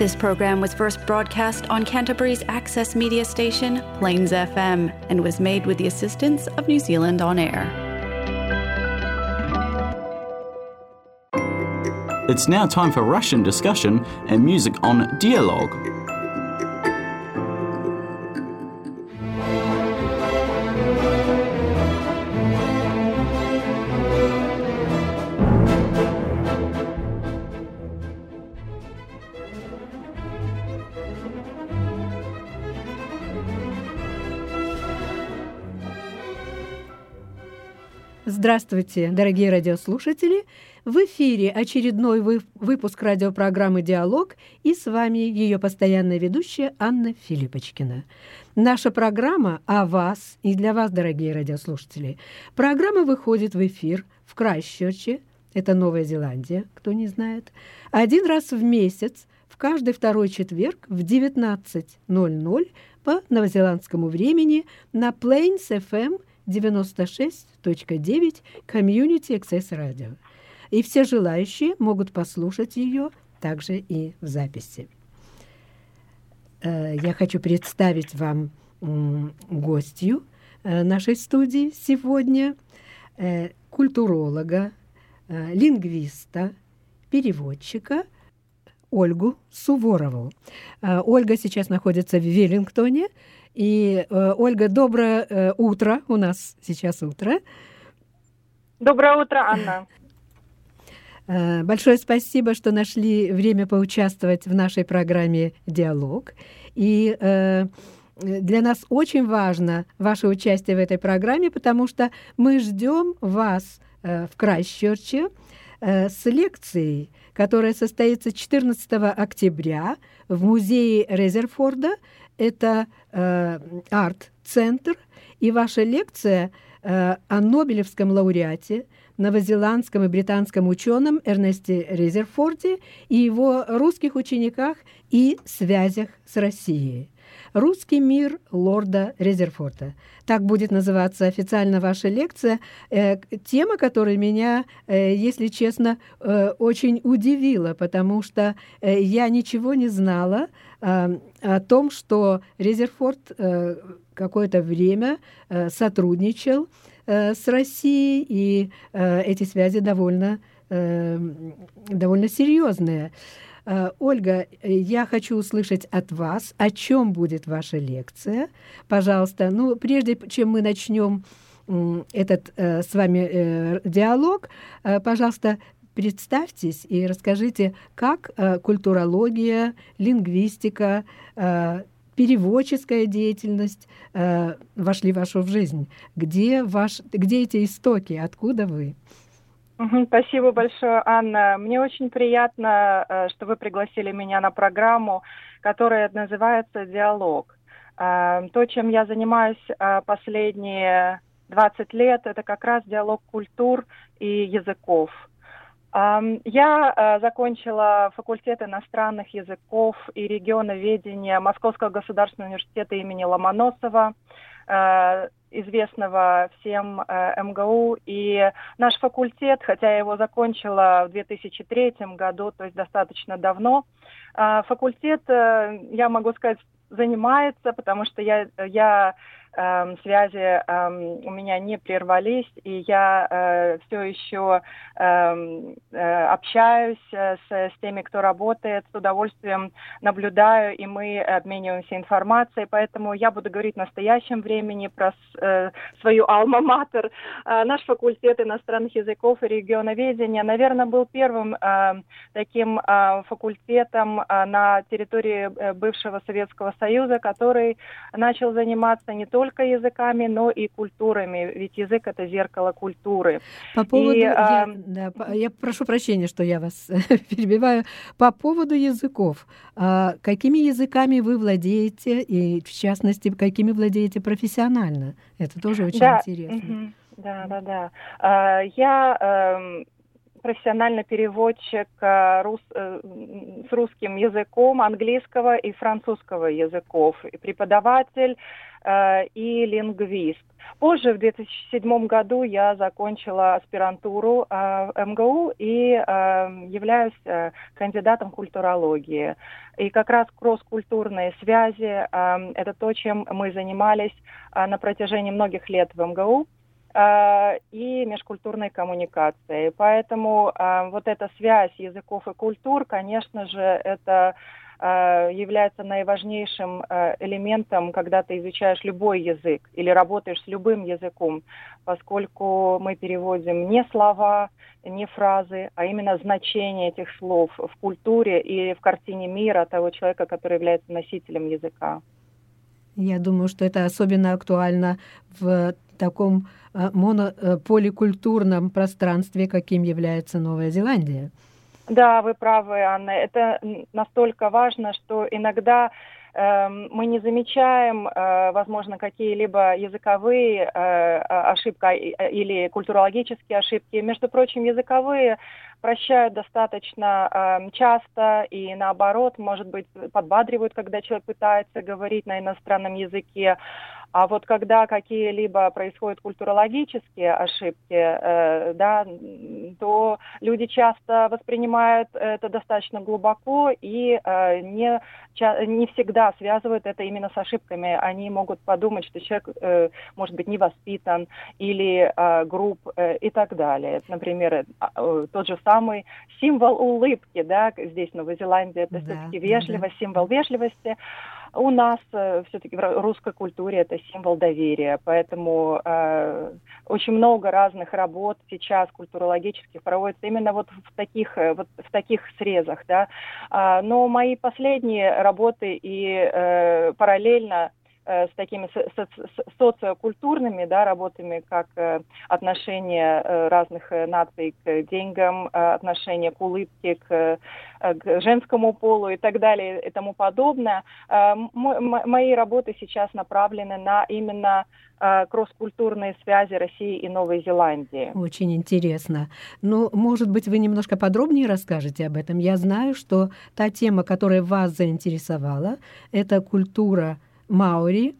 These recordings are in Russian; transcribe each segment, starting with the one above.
This program was first broadcast on Canterbury's access media station, Plains FM, and was made with the assistance of New Zealand On Air. It's now time for Russian discussion and music on Dialogue. Здравствуйте, дорогие радиослушатели! В эфире очередной вы- выпуск радиопрограммы «Диалог» и с вами ее постоянная ведущая Анна Филиппочкина. Наша программа о вас и для вас, дорогие радиослушатели. Программа выходит в эфир в Крайстчерче, это Новая Зеландия, кто не знает, один раз в месяц, в каждый второй четверг в 19.00 по новозеландскому времени на Plains FM 96.9 Community Access Radio. И все желающие могут послушать ее также и в записи. Э, Я хочу представить вам гостью э, нашей студии сегодня, э, культуролога, лингвиста, переводчика Ольгу Суворову. Ольга сейчас находится в Веллингтоне. И, э, Ольга, доброе э, утро. У нас сейчас утро. Доброе утро, Анна. Э, Большое спасибо, что нашли время поучаствовать в нашей программе «Диалог». И э, для нас очень важно ваше участие в этой программе, потому что мы ждем вас э, в Крайстчерче э, с лекцией, которая состоится 14 октября в музее Резерфорда. Это э, арт-центр, и ваша лекция э, о Нобелевском лауреате, новозеландском и британском ученом Эрнесте Резерфорде и его русских учениках и связях с Россией. «Русский мир лорда Резерфорда». Так будет называться официально ваша лекция. Э, тема, которая меня, э, если честно, э, очень удивила, потому что э, я ничего не знала э, о том, что Резерфорд э, какое-то время э, сотрудничал э, с Россией, и э, эти связи довольно, э, довольно серьезные. Ольга, э, я хочу услышать от вас, о чем будет ваша лекция. Пожалуйста, ну, прежде чем мы начнем этот э, с вами э, диалог, э, пожалуйста, представьтесь и расскажите, как э, культурология, лингвистика, э, переводческая деятельность э, вошли в вашу жизнь. Где, ваш, где эти истоки, откуда вы? Спасибо большое, Анна. Мне очень приятно, э, что вы пригласили меня на программу, которая называется «Диалог». Э, То, чем я занимаюсь э, последние 20 лет, это как раз диалог культур и языков. Я закончила факультет иностранных языков и регионоведения Московского государственного университета имени Ломоносова, известного всем э, МГУ. И наш факультет, хотя я его закончила в 2003 году, то есть достаточно давно, э, факультет, э, я могу сказать, занимается, потому что я, я эм, связи эм, у меня не прервались, и я все еще эм, э, общаюсь э, с, теми, кто работает, с удовольствием наблюдаю, и мы обмениваемся информацией, поэтому я буду говорить в настоящем времени про э, свою алма-матер. Э, Наш факультет иностранных языков и регионоведения, наверное, был первым э, таким э, факультетом э, на территории э, бывшего Советского Союза, который начал заниматься не только языками, но и культурами, ведь язык это зеркало культуры. По поводу, И, я, а, да, я прошу прощения, что я вас перебиваю. По поводу языков. А, какими языками вы владеете, и в частности, какими владеете профессионально? Это тоже очень Да, интересно. мгм, Да, да, да. А, Я эм, профессиональный переводчик э, рус, э, с русским языком, английского и французского языков, и преподаватель э, и лингвист. Позже, в 2007 году, я закончила аспирантуру в МГУ и являюсь кандидатом культурологии. И как раз кросс-культурные связи это то, чем мы занимались на протяжении многих лет в МГУ и межкультурной коммуникации. Поэтому э, вот эта связь языков и культур, конечно же, это Э, является наиважнейшим элементом, когда ты изучаешь любой язык или работаешь с любым языком, поскольку мы переводим не слова, не фразы, а именно значение этих слов в культуре и в картине мира того человека, который является носителем языка. Я думаю, что это особенно актуально в таком э, монополикультурном пространстве, каким является Новая Зеландия. Да, вы правы, Анна. Это настолько важно, что иногда эм, мы не замечаем, э, возможно, какие-либо языковые э, ошибки э, или культурологические ошибки. Между прочим, языковые прощают достаточно эм, часто и наоборот, может быть, подбадривают, когда человек пытается говорить на иностранном языке. А вот когда какие-либо происходят культурологические ошибки, э, да, то люди часто воспринимают это достаточно глубоко и э, не, не всегда связывают это именно с ошибками. Они могут подумать, что человек э, может быть не воспитан или э, груб э, и так далее. Например, э, тот же самый символ улыбки, да, здесь в Новой Зеландии, это да, все-таки вежливость, да. символ вежливости. У нас э, все-таки в русской культуре это символ доверия, поэтому э, очень много разных работ сейчас культурологических проводится именно вот в таких, э, вот в таких срезах, да. А, но мои последние работы и э, параллельно Э, с такими со социокультурными да, работами, как э, отношение э, разных наций к деньгам, отношение к улыбке, к, к женскому полу и так далее и тому подобное. Мои работы сейчас направлены на именно кросс-культурные связи России и Новой Зеландии. Очень интересно. Ну, может быть, вы немножко подробнее расскажете об этом. Я знаю, что та тема, которая вас заинтересовала, это культура Маури,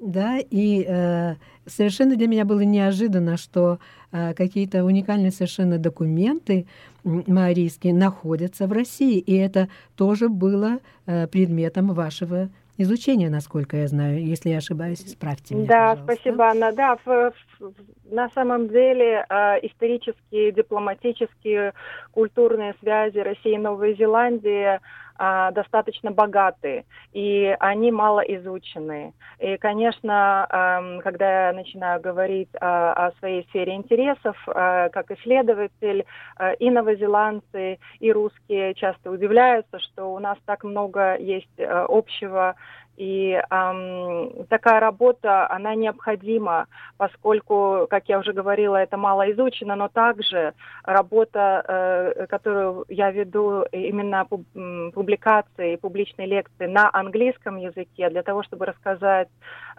да, и э, совершенно для меня было неожиданно, что э, какие-то уникальные совершенно документы маорийские находятся в России, и это тоже было э, предметом вашего изучения, насколько я знаю. Если я ошибаюсь, исправьте меня, Да, пожалуйста. спасибо, Анна. Да, в, в, на самом деле э, исторические, дипломатические, культурные связи России и Новой Зеландии – достаточно богатые, и они мало изучены. И, конечно, когда я начинаю говорить о, своей сфере интересов, а, как исследователь, а, и новозеландцы, и русские часто удивляются, что у нас так много есть общего и эм, такая работа, она необходима, поскольку, как я уже говорила, это мало изучено, но также работа, э, которую я веду, именно публикации, публичные лекции на английском языке, для того, чтобы рассказать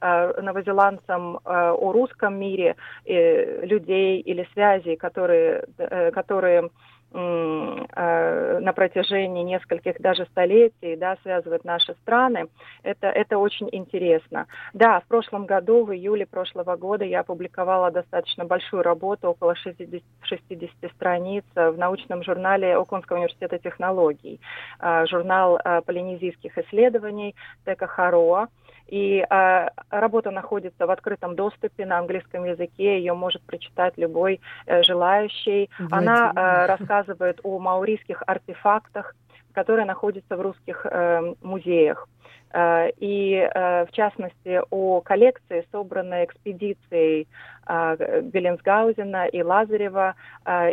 э, новозеландцам э, о русском мире, э, людей или связей, которые, э, которые на протяжении нескольких даже столетий, да, связывает наши страны. Это, это очень интересно. Да, в прошлом году, в июле прошлого года я опубликовала достаточно большую работу, около 60, 60 страниц в научном журнале Оконского университета технологий, э, журнал э, полинезийских исследований Тека Хароа. И э, работа находится в открытом доступе на английском языке, ее может прочитать любой э, желающий. Владимир. Она э, рассказывает о маурийских артефактах, которые находятся в русских э, музеях. Э, и, э, в частности, о коллекции, собранной экспедицией э, Беллинсгаузена и Лазарева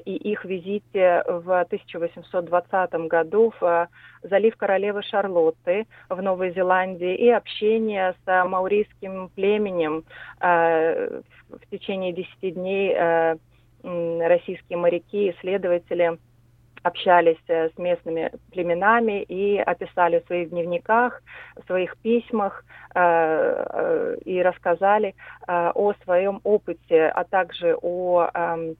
и их визите в 1820 году в залив королевы Шарлотты в Новой Зеландии и общение с маурийским племенем в течение 10 дней российские моряки, исследователи – общались с местными племенами и описали в своих дневниках, в своих письмах и рассказали о своем опыте, а также о эм,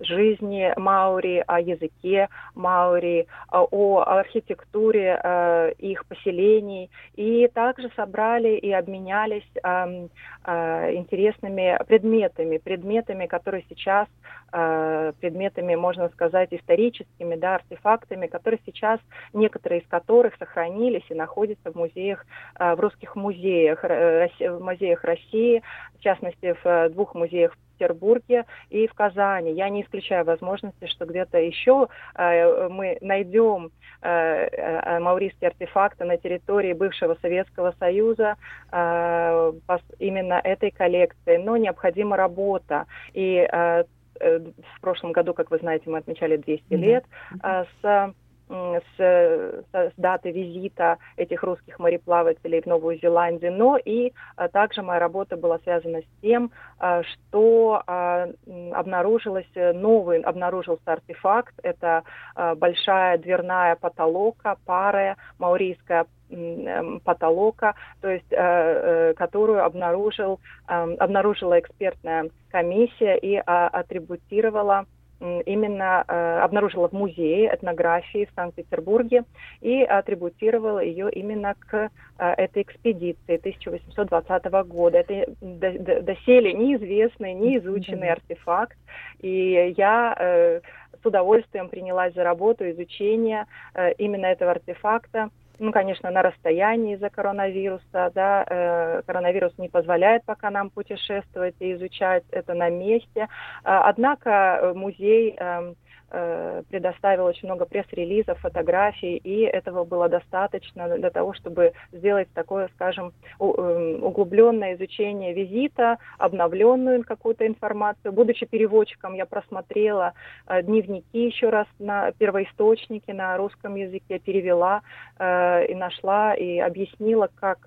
жизни Маури, о языке Маури, о архитектуре их поселений. И также собрали и обменялись эм, интересными предметами, предметами, которые сейчас Э, предметами, можно сказать, историческими, да, артефактами, которые сейчас, некоторые из которых сохранились и находятся в музеях, э, в русских музеях, в музеях России, в частности, в двух музеях в Петербурге и в Казани. Я не исключаю возможности, что где-то еще э, мы найдем э, маурийские артефакты на территории бывшего Советского Союза э, именно этой коллекции. Но необходима работа. И Э, в прошлом году, как вы знаете, мы отмечали 200 лет mm-hmm. с с, с даты визита этих русских мореплавателей в Новую Зеландию, но и а, также моя работа была связана с тем, а, что обнаружилось новый, обнаружился артефакт, это большая дверная потолока, парая, маурийская потолока, то есть, которую обнаружил, обнаружила экспертная комиссия и атрибутировала именно э, обнаружила в музее этнографии в Санкт-Петербурге и атрибутировала ее именно к э, этой экспедиции 1820 года. Это доселе неизвестный, неизученный артефакт, и я э, с удовольствием принялась за работу изучения именно этого артефакта ну, конечно, на расстоянии из-за коронавируса, да, э, коронавирус не позволяет пока нам путешествовать и изучать это на месте. А, однако музей э, Э, предоставил очень много пресс-релизов, фотографий, и этого было достаточно для того, чтобы сделать такое, скажем, эм, углубленное изучение визита, обновленную какую-то информацию. Будучи переводчиком, я просмотрела э, дневники еще раз на первоисточнике на русском языке, перевела э, и нашла, и объяснила, как,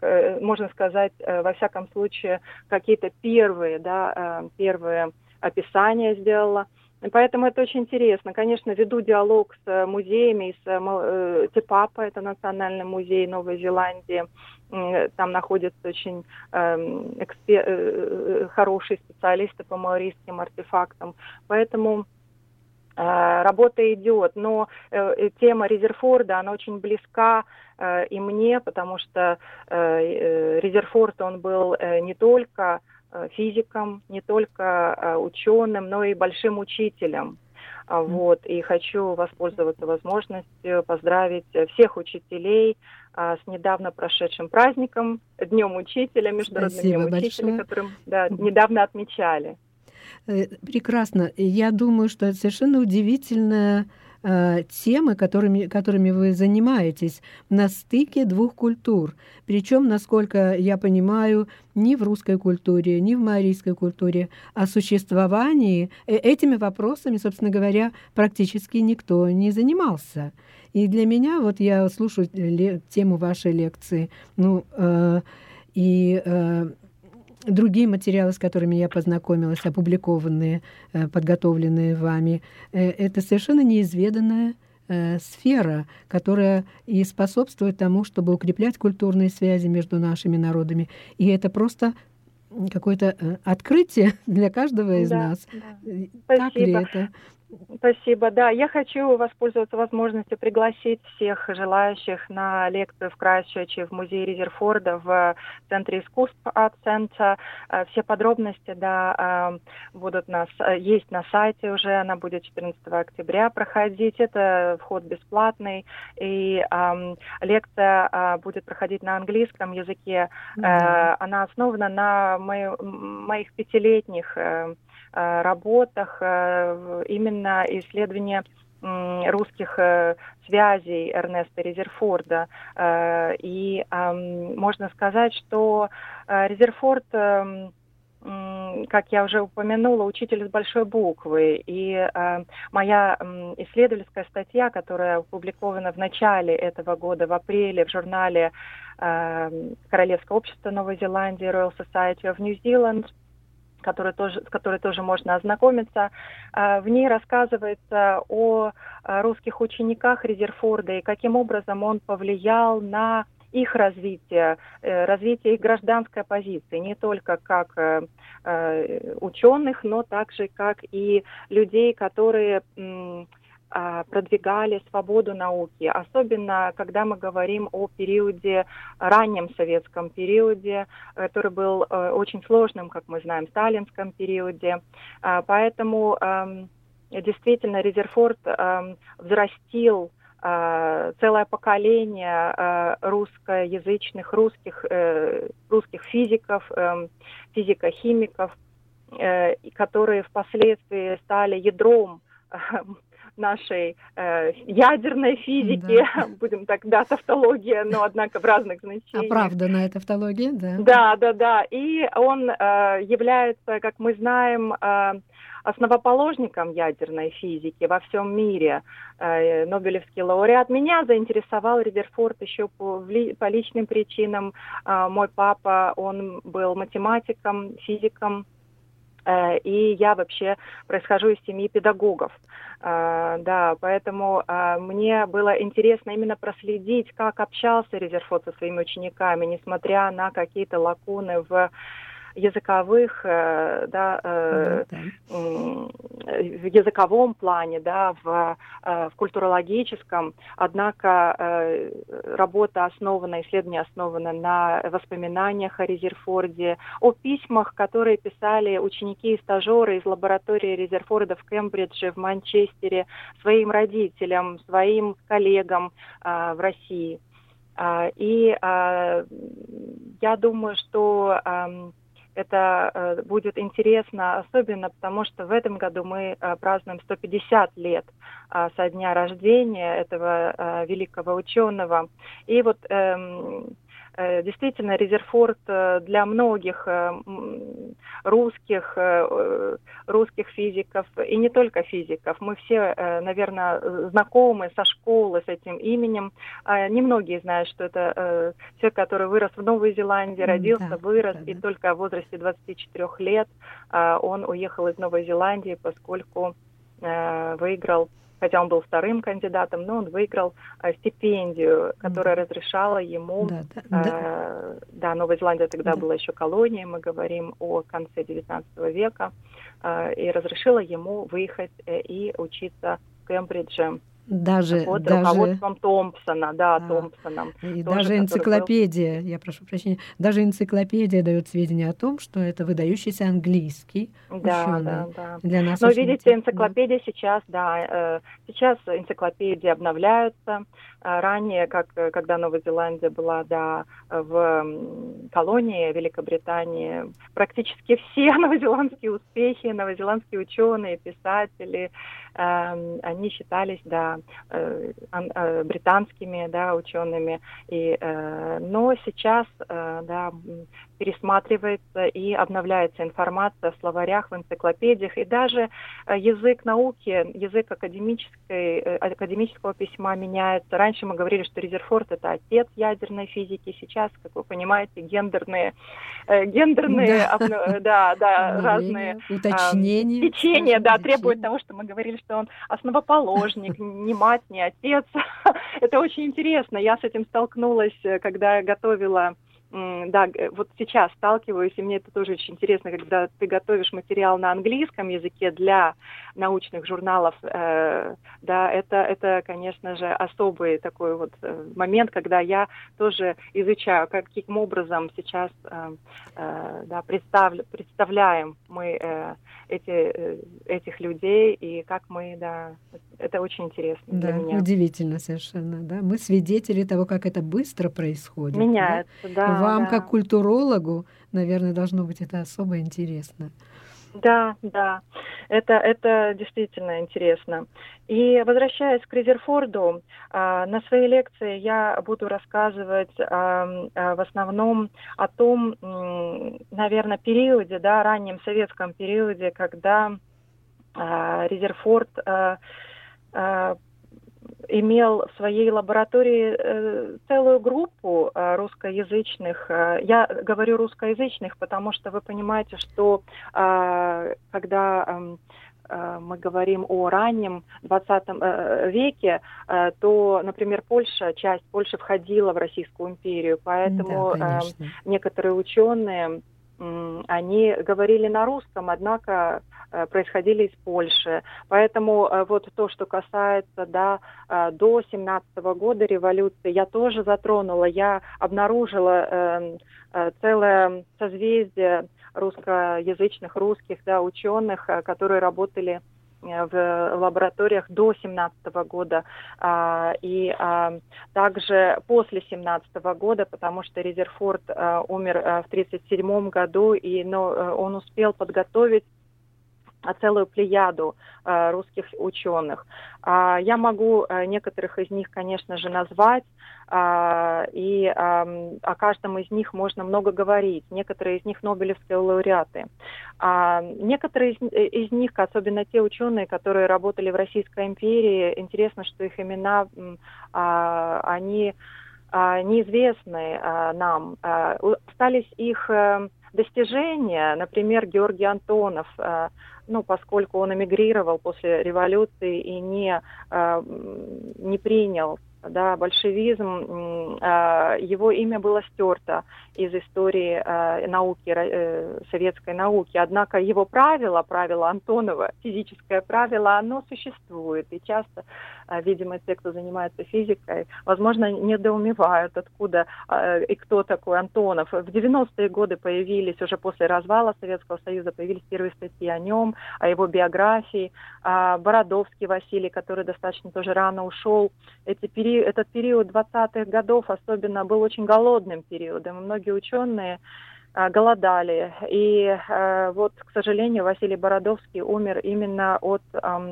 можно сказать, во всяком случае, какие-то первые, да, первые описания сделала. Поэтому это очень интересно. Конечно, веду диалог с э, музеями, с э, Тепапа, это Национальный музей Новой Зеландии. Там находятся очень эм, э, экспер... хорошие специалисты по маорийским артефактам. Поэтому э, работа идет. Но э, тема Резерфорда, она очень близка э, и мне, потому что э, Резерфорд, он был э, не только Э, физиком, не только э, ученым, но и большим учителем. А, вот, и хочу воспользоваться возможностью поздравить всех учителей а, с недавно прошедшим праздником, Днем Учителя, Международным Спасибо Днем Учителя, которым да, недавно отмечали. Э, прекрасно. Я думаю, что это совершенно удивительная Э, темы, которыми, которыми вы занимаетесь, на стыке двух культур. Причем, насколько я понимаю, ни в русской культуре, ни в маорийской культуре о существовании э, этими вопросами, собственно говоря, практически никто не занимался. И для меня, вот я слушаю тему вашей лекции, ну, э, и э, другие материалы, с которыми я познакомилась, опубликованные, э, подготовленные вами, э, это совершенно неизведанная э, сфера, которая и способствует тому, чтобы укреплять культурные связи между нашими народами. И это просто какое-то открытие для каждого из да, нас. Да. Так ли это? Спасибо. Да, я хочу воспользоваться возможностью пригласить всех желающих на лекцию в Крайсчерче в музее Резерфорда в Центре искусств Art э, Все подробности, да, э, будут на, есть на сайте уже, она будет 14 октября проходить. Это вход бесплатный, и э, лекция э, будет проходить на английском языке. Mm-hmm. Она основана на мои, моих пятилетних Э, работах э, именно исследования русских э, связей Эрнеста Резерфорда. И можно сказать, что Резерфорд как я уже упомянула, учитель с большой буквы. И э, моя э, исследовательская статья, которая опубликована в начале этого года, в апреле, в журнале э, Королевского общества Новой Зеландии Royal Society of New Zealand, который тоже, с которой тоже можно ознакомиться. А, в ней рассказывается о русских учениках Резерфорда и каким образом он повлиял на их развитие, э, развитие их гражданской позиции, не только как э, э, ученых, но также как и людей, которые а, продвигали свободу науки, особенно когда мы говорим о периоде, раннем советском периоде, который был очень сложным, как мы знаем, сталинском периоде. А, поэтому эм, действительно Резерфорд эм, взрастил э, целое поколение э, русскоязычных, русских, э, русских физиков, э, физико-химиков, э, которые впоследствии стали ядром э, нашей э, ядерной физики, да. будем так, да, тавтология, но однако в разных значениях. Оправданная тавтология, да. Да, да, да. И он э, является, как мы знаем, э, основоположником ядерной физики во всем мире. Э, Нобелевский лауреат. Меня заинтересовал Редерфорд еще по, по личным причинам. Э, мой папа, он был математиком, физиком, и я вообще происхожу из семьи педагогов. Да, поэтому мне было интересно именно проследить, как общался Резерфорд со своими учениками, несмотря на какие-то лакуны в языковых, э, да, э, в языковом плане, да, в, э, в культурологическом. Однако работа основана, исследование основано на воспоминаниях о Резерфорде, о письмах, которые писали ученики и стажеры из лаборатории Резерфорда в Кембридже, в Манчестере, своим родителям, своим коллегам в России. И я думаю, что это э, будет интересно, особенно потому, что в этом году мы э, празднуем 150 лет э, со дня рождения этого великого ученого. И вот э, Э, действительно, Резерфорд э, для многих э, русских, русских физиков, и не только физиков, мы все, наверное, знакомы со школы с этим именем. А немногие знают, что это человек, который вырос в Новой Зеландии, родился, да, вырос, да, да. и только в возрасте 24 лет он уехал из Новой Зеландии, поскольку выиграл хотя он был вторым кандидатом, но он выиграл э, стипендию, которая да. разрешала ему, да, да, э, да. да, Новая Зеландия тогда да. была еще колонией, мы говорим о конце XIX века, э, и разрешила ему выехать э, и учиться в Кембридже даже, под даже... руководством Томпсона, да, да. Томпсоном. И тоже, даже энциклопедия, был... я прошу прощения, даже энциклопедия дает сведения о том, что это выдающийся английский да, ученый. Да, да. Для нас Но видите, энциклопедия да. сейчас, да, э, сейчас энциклопедии обновляются. Э, ранее, как когда Новая Зеландия была, да, в колонии Великобритании, практически все новозеландские успехи, новозеландские ученые, писатели, они считались, да, э, э, британскими, да, учеными. И, э, но сейчас, да, пересматривается и обновляется информация в словарях, в энциклопедиях, и даже язык науки, язык академической, академического письма меняется. Раньше мы говорили, что Резерфорд – это отец ядерной физики, сейчас, как вы понимаете, гендерные, гендерные, да, да, да разные уточнения, течения, да, требуют того, что мы говорили, что он основоположник, не мать, не отец. Это очень интересно. Я с этим столкнулась, э, когда готовила да, вот сейчас сталкиваюсь, и мне это тоже очень интересно, когда ты готовишь материал на английском языке для научных журналов, э, да, это, это, конечно же, особый такой вот э, момент, когда я тоже изучаю, каким образом сейчас, э, э, да, представля, представляем мы э, эти, э, этих людей, и как мы, да, это очень интересно да, для меня. удивительно совершенно, да, мы свидетели того, как это быстро происходит. Меняется, да. да вам, да. как культурологу, наверное, должно быть это особо интересно. Да, да, это, это действительно интересно. И возвращаясь к Резерфорду, а, на своей лекции я буду рассказывать а, а, в основном о том, наверное, периоде, да, раннем советском периоде, когда Резерфорд имел в своей лаборатории э, целую группу э, русскоязычных. Э, я говорю русскоязычных, потому что вы понимаете, что э, когда эм, э, мы говорим о раннем 20 э, веке, э, то, например, Польша, часть Польши входила в Российскую империю, поэтому да, э, некоторые ученые они говорили на русском, однако э, происходили из Польши. Поэтому э, вот то, что касается да, э, до 17 года революции, я тоже затронула. Я обнаружила эм, целое созвездие русскоязычных, русских да, ученых, которые работали в лабораториях до 17 года а, и а, также после 17 года, потому что Резерфорд а, умер в 1937 году, и но, он успел подготовить целую плеяду э, русских ученых. Э, я могу э, некоторых из них, конечно же, назвать, э, и э, о каждом из них можно много говорить. Некоторые из них Нобелевские лауреаты. А некоторые из, из них, особенно те ученые, которые работали в Российской империи, интересно, что их имена, э, они э, неизвестны э, нам. Э, остались их э, достижения, например, Георгий Антонов, э, ну, поскольку он эмигрировал после революции и не, э, не принял да, большевизм, а, его имя было стерто из истории науки, э, советской науки. Однако его правило, правило Антонова, физическое правило, оно существует. И часто, видимо, те, кто занимается физикой, возможно, недоумевают, откуда и кто такой Антонов. В 90-е годы появились, уже после развала Советского Союза, появились первые статьи о нем, о его биографии. Бородовский Василий, который достаточно тоже рано ушел, эти периоды этот период 20-х годов особенно был очень голодным периодом. Многие ученые а, голодали. И а, вот, к сожалению, Василий Бородовский умер именно от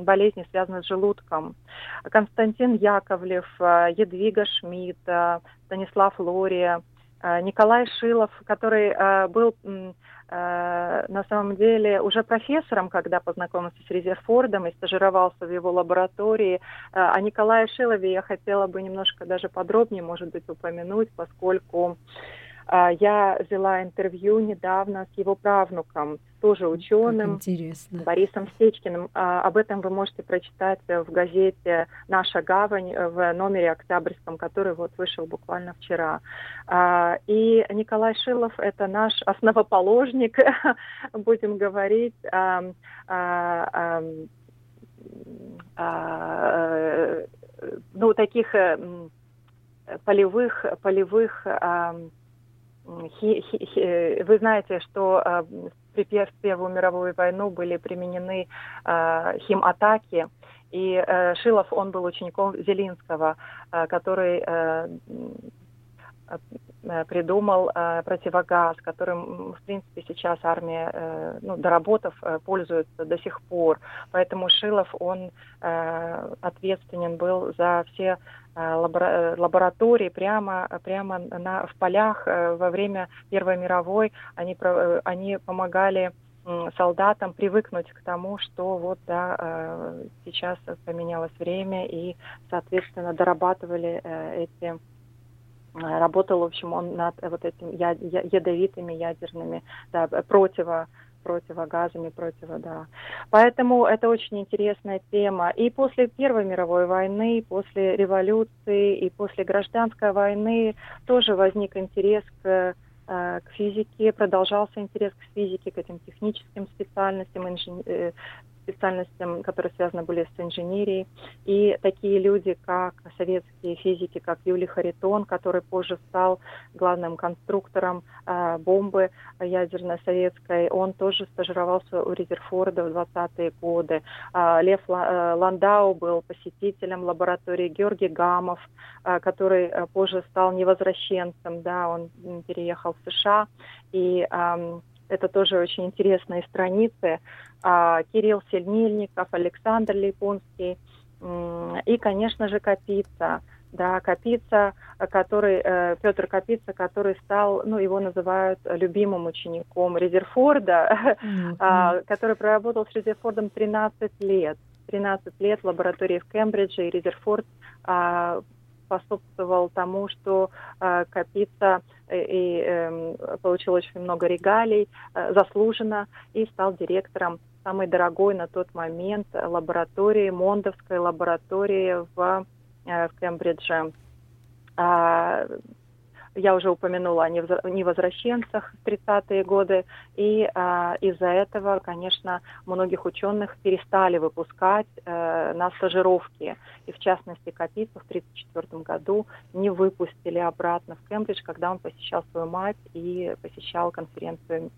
болезни, связанной с желудком. Константин Яковлев, а, Едвига Шмидт, Станислав Лория, Николай Шилов, который был Э, на самом деле уже профессором, когда познакомился с Резерфордом и стажировался в его лаборатории. Э, о Николае Шилове я хотела бы немножко даже подробнее, может быть, упомянуть, поскольку я взяла интервью недавно с его правнуком, тоже ученым. Борисом Стечкиным. А, об этом вы можете прочитать в газете «Наша гавань» в номере октябрьском, который вот вышел буквально вчера. А, и Николай Шилов – это наш основоположник, будем говорить, ну, таких полевых, полевых Хи, хи, хи, вы знаете, что э, при Первую мировую войну были применены э, химатаки, и э, Шилов, он был учеником Зелинского, э, который э, Э, придумал э, противогаз, которым, в принципе, сейчас армия, э, ну, доработав, э, пользуется до сих пор. Поэтому Шилов, он э, ответственен был за все э, лабора лаборатории прямо, прямо на, в полях э, во время Первой мировой. Они, э, они помогали солдатам привыкнуть к тому, что вот да, э, сейчас поменялось время и, соответственно, дорабатывали э, эти работал, в общем, он над вот этими ядовитыми ядерными, да, противо противогазами, противо, да. Поэтому это очень интересная тема. И после Первой мировой войны, после революции и после гражданской войны тоже возник интерес к э, к физике, продолжался интерес к физике, к этим техническим специальностям, инжен... Специальностям, которые связаны были с инженерией. И такие люди, как советские физики, как Юлий Харитон, который позже стал главным конструктором э, бомбы ядерной советской, он тоже стажировался у Резерфорда в 20-е годы. Э, Лев э, Ландау был посетителем лаборатории Георгий Гамов, э, который э, позже стал невозвращенцем, да, он переехал в США, и э, это тоже очень интересные страницы. А, Кирилл Сельнильников, Александр Липунский и, конечно же, Капица. Да, Капица, который, э, Петр Капица, который стал, ну, его называют любимым учеником Резерфорда, mm-hmm. который проработал с Резерфордом 13 лет. 13 лет в лаборатории в Кембридже, и Резерфорд способствовал тому, что э, Капица и, и э, получил очень много регалий, э, заслуженно, и стал директором самой дорогой на тот момент лаборатории, Мондовской лаборатории в, э, в Кембридже. Я уже упомянула о невозвращенцах в 30-е годы, и а, из-за этого, конечно, многих ученых перестали выпускать э, на стажировки. И в частности, Капицу в 1934 году не выпустили обратно в Кембридж, когда он посещал свою мать и посещал конференцию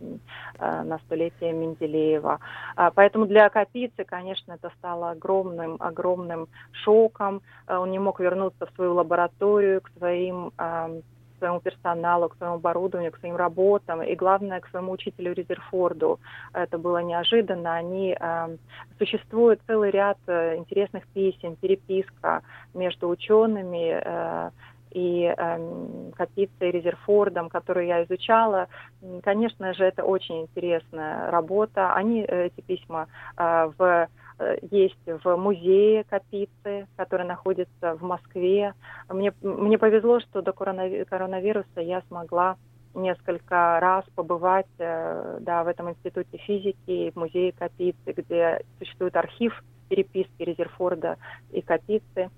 э, на столетие Менделеева. А, поэтому для Капицы, конечно, это стало огромным, огромным шоком. Э, он не мог вернуться в свою лабораторию, к своим своему персоналу, к своему оборудованию, к своим работам и, главное, к своему учителю Резерфорду. Это было неожиданно. Они, э, существует целый ряд э, интересных писем, переписка между учеными, э, и э, Капицей, Резерфордом, которую я изучала. Конечно же, это очень интересная работа. Они, эти письма, э, в Э, есть в музее Капицы, который находится в Москве. Мне, мне повезло, что до коронавируса я смогла несколько раз побывать э, да, в этом институте физики, в музее Капицы, где существует архив переписки Резерфорда и Капицы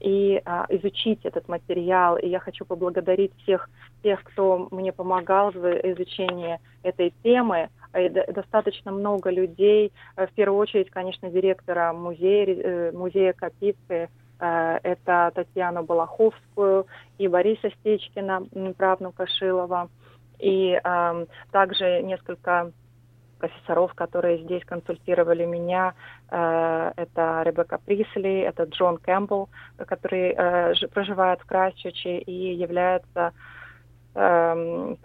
и а, изучить этот материал. И я хочу поблагодарить всех тех, кто мне помогал в изучении этой темы. Э, достаточно много людей, э, в первую очередь, конечно, директора музея, э, музея Капицы, это Татьяну Балаховскую и Бориса Стечкина, правнука Шилова, и э, также несколько профессоров, которые здесь консультировали меня. Э, это Ребекка Присли, это Джон Кэмпбелл, который э, проживает в Крайстчерче и является Эм,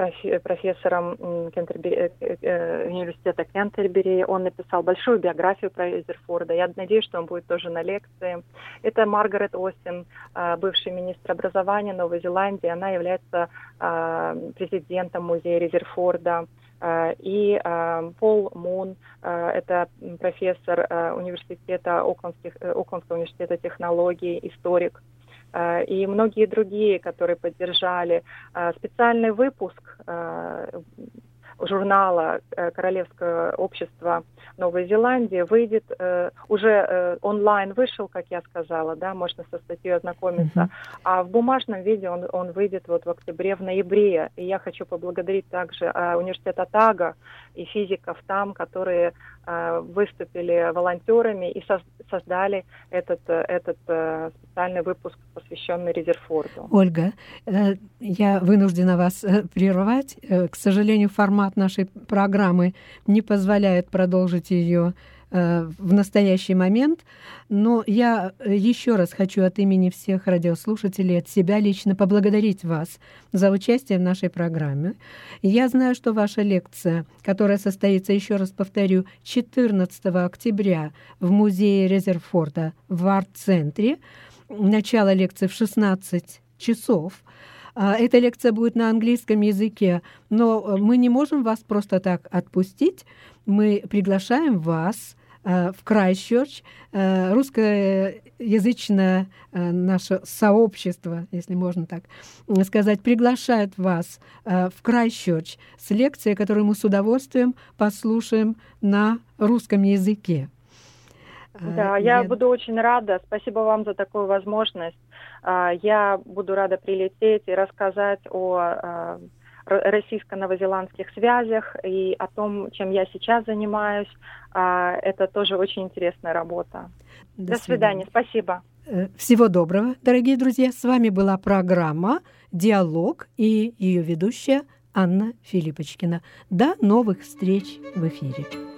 профессором Кентербери, э, университета Кентербери. Он написал большую биографию про Резерфорда. Я надеюсь, что он будет тоже на лекции. Это Маргарет Остин, бывший министр образования Новой Зеландии. Она является президентом музея Резерфорда. И Пол Мун, это профессор университета Оклендского университета технологий, историк Э, и многие другие, которые поддержали. Э, специальный выпуск э, журнала Королевское общество Новой Зеландии выйдет уже онлайн вышел, как я сказала, да, можно со статьей ознакомиться, mm-hmm. а в бумажном виде он, он выйдет вот в октябре, в ноябре. И я хочу поблагодарить также университет Атага и физиков там, которые выступили волонтерами и создали этот, этот специальный выпуск, посвященный Резерфорду. Ольга, э, я вынуждена вас э, прервать. Э, к сожалению, формат нашей программы не позволяет продолжить ее в настоящий момент. Но я еще раз хочу от имени всех радиослушателей, от себя лично поблагодарить вас за участие в нашей программе. Я знаю, что ваша лекция, которая состоится, еще раз повторю, 14 октября в музее Резерфорда в арт-центре, начало лекции в 16 часов. А, эта лекция будет на английском языке, но э, мы не можем вас просто так отпустить. Мы приглашаем вас э, в Крайщерч, э, русскоязычное наше сообщество, если можно так сказать, приглашает вас в Крайщерч с лекцией, которую мы с удовольствием послушаем на русском языке. Да, я Лен... буду очень рада. Спасибо вам за такую возможность. А, я буду рада прилететь и рассказать о российско-новозеландских связях и о том, чем я сейчас занимаюсь. А, это тоже очень интересная работа. До, До свидания. свидания. Спасибо. Э, всего доброго, дорогие друзья. С вами была программа «Диалог» и ее ведущая Анна Филиппочкина. До новых встреч в эфире.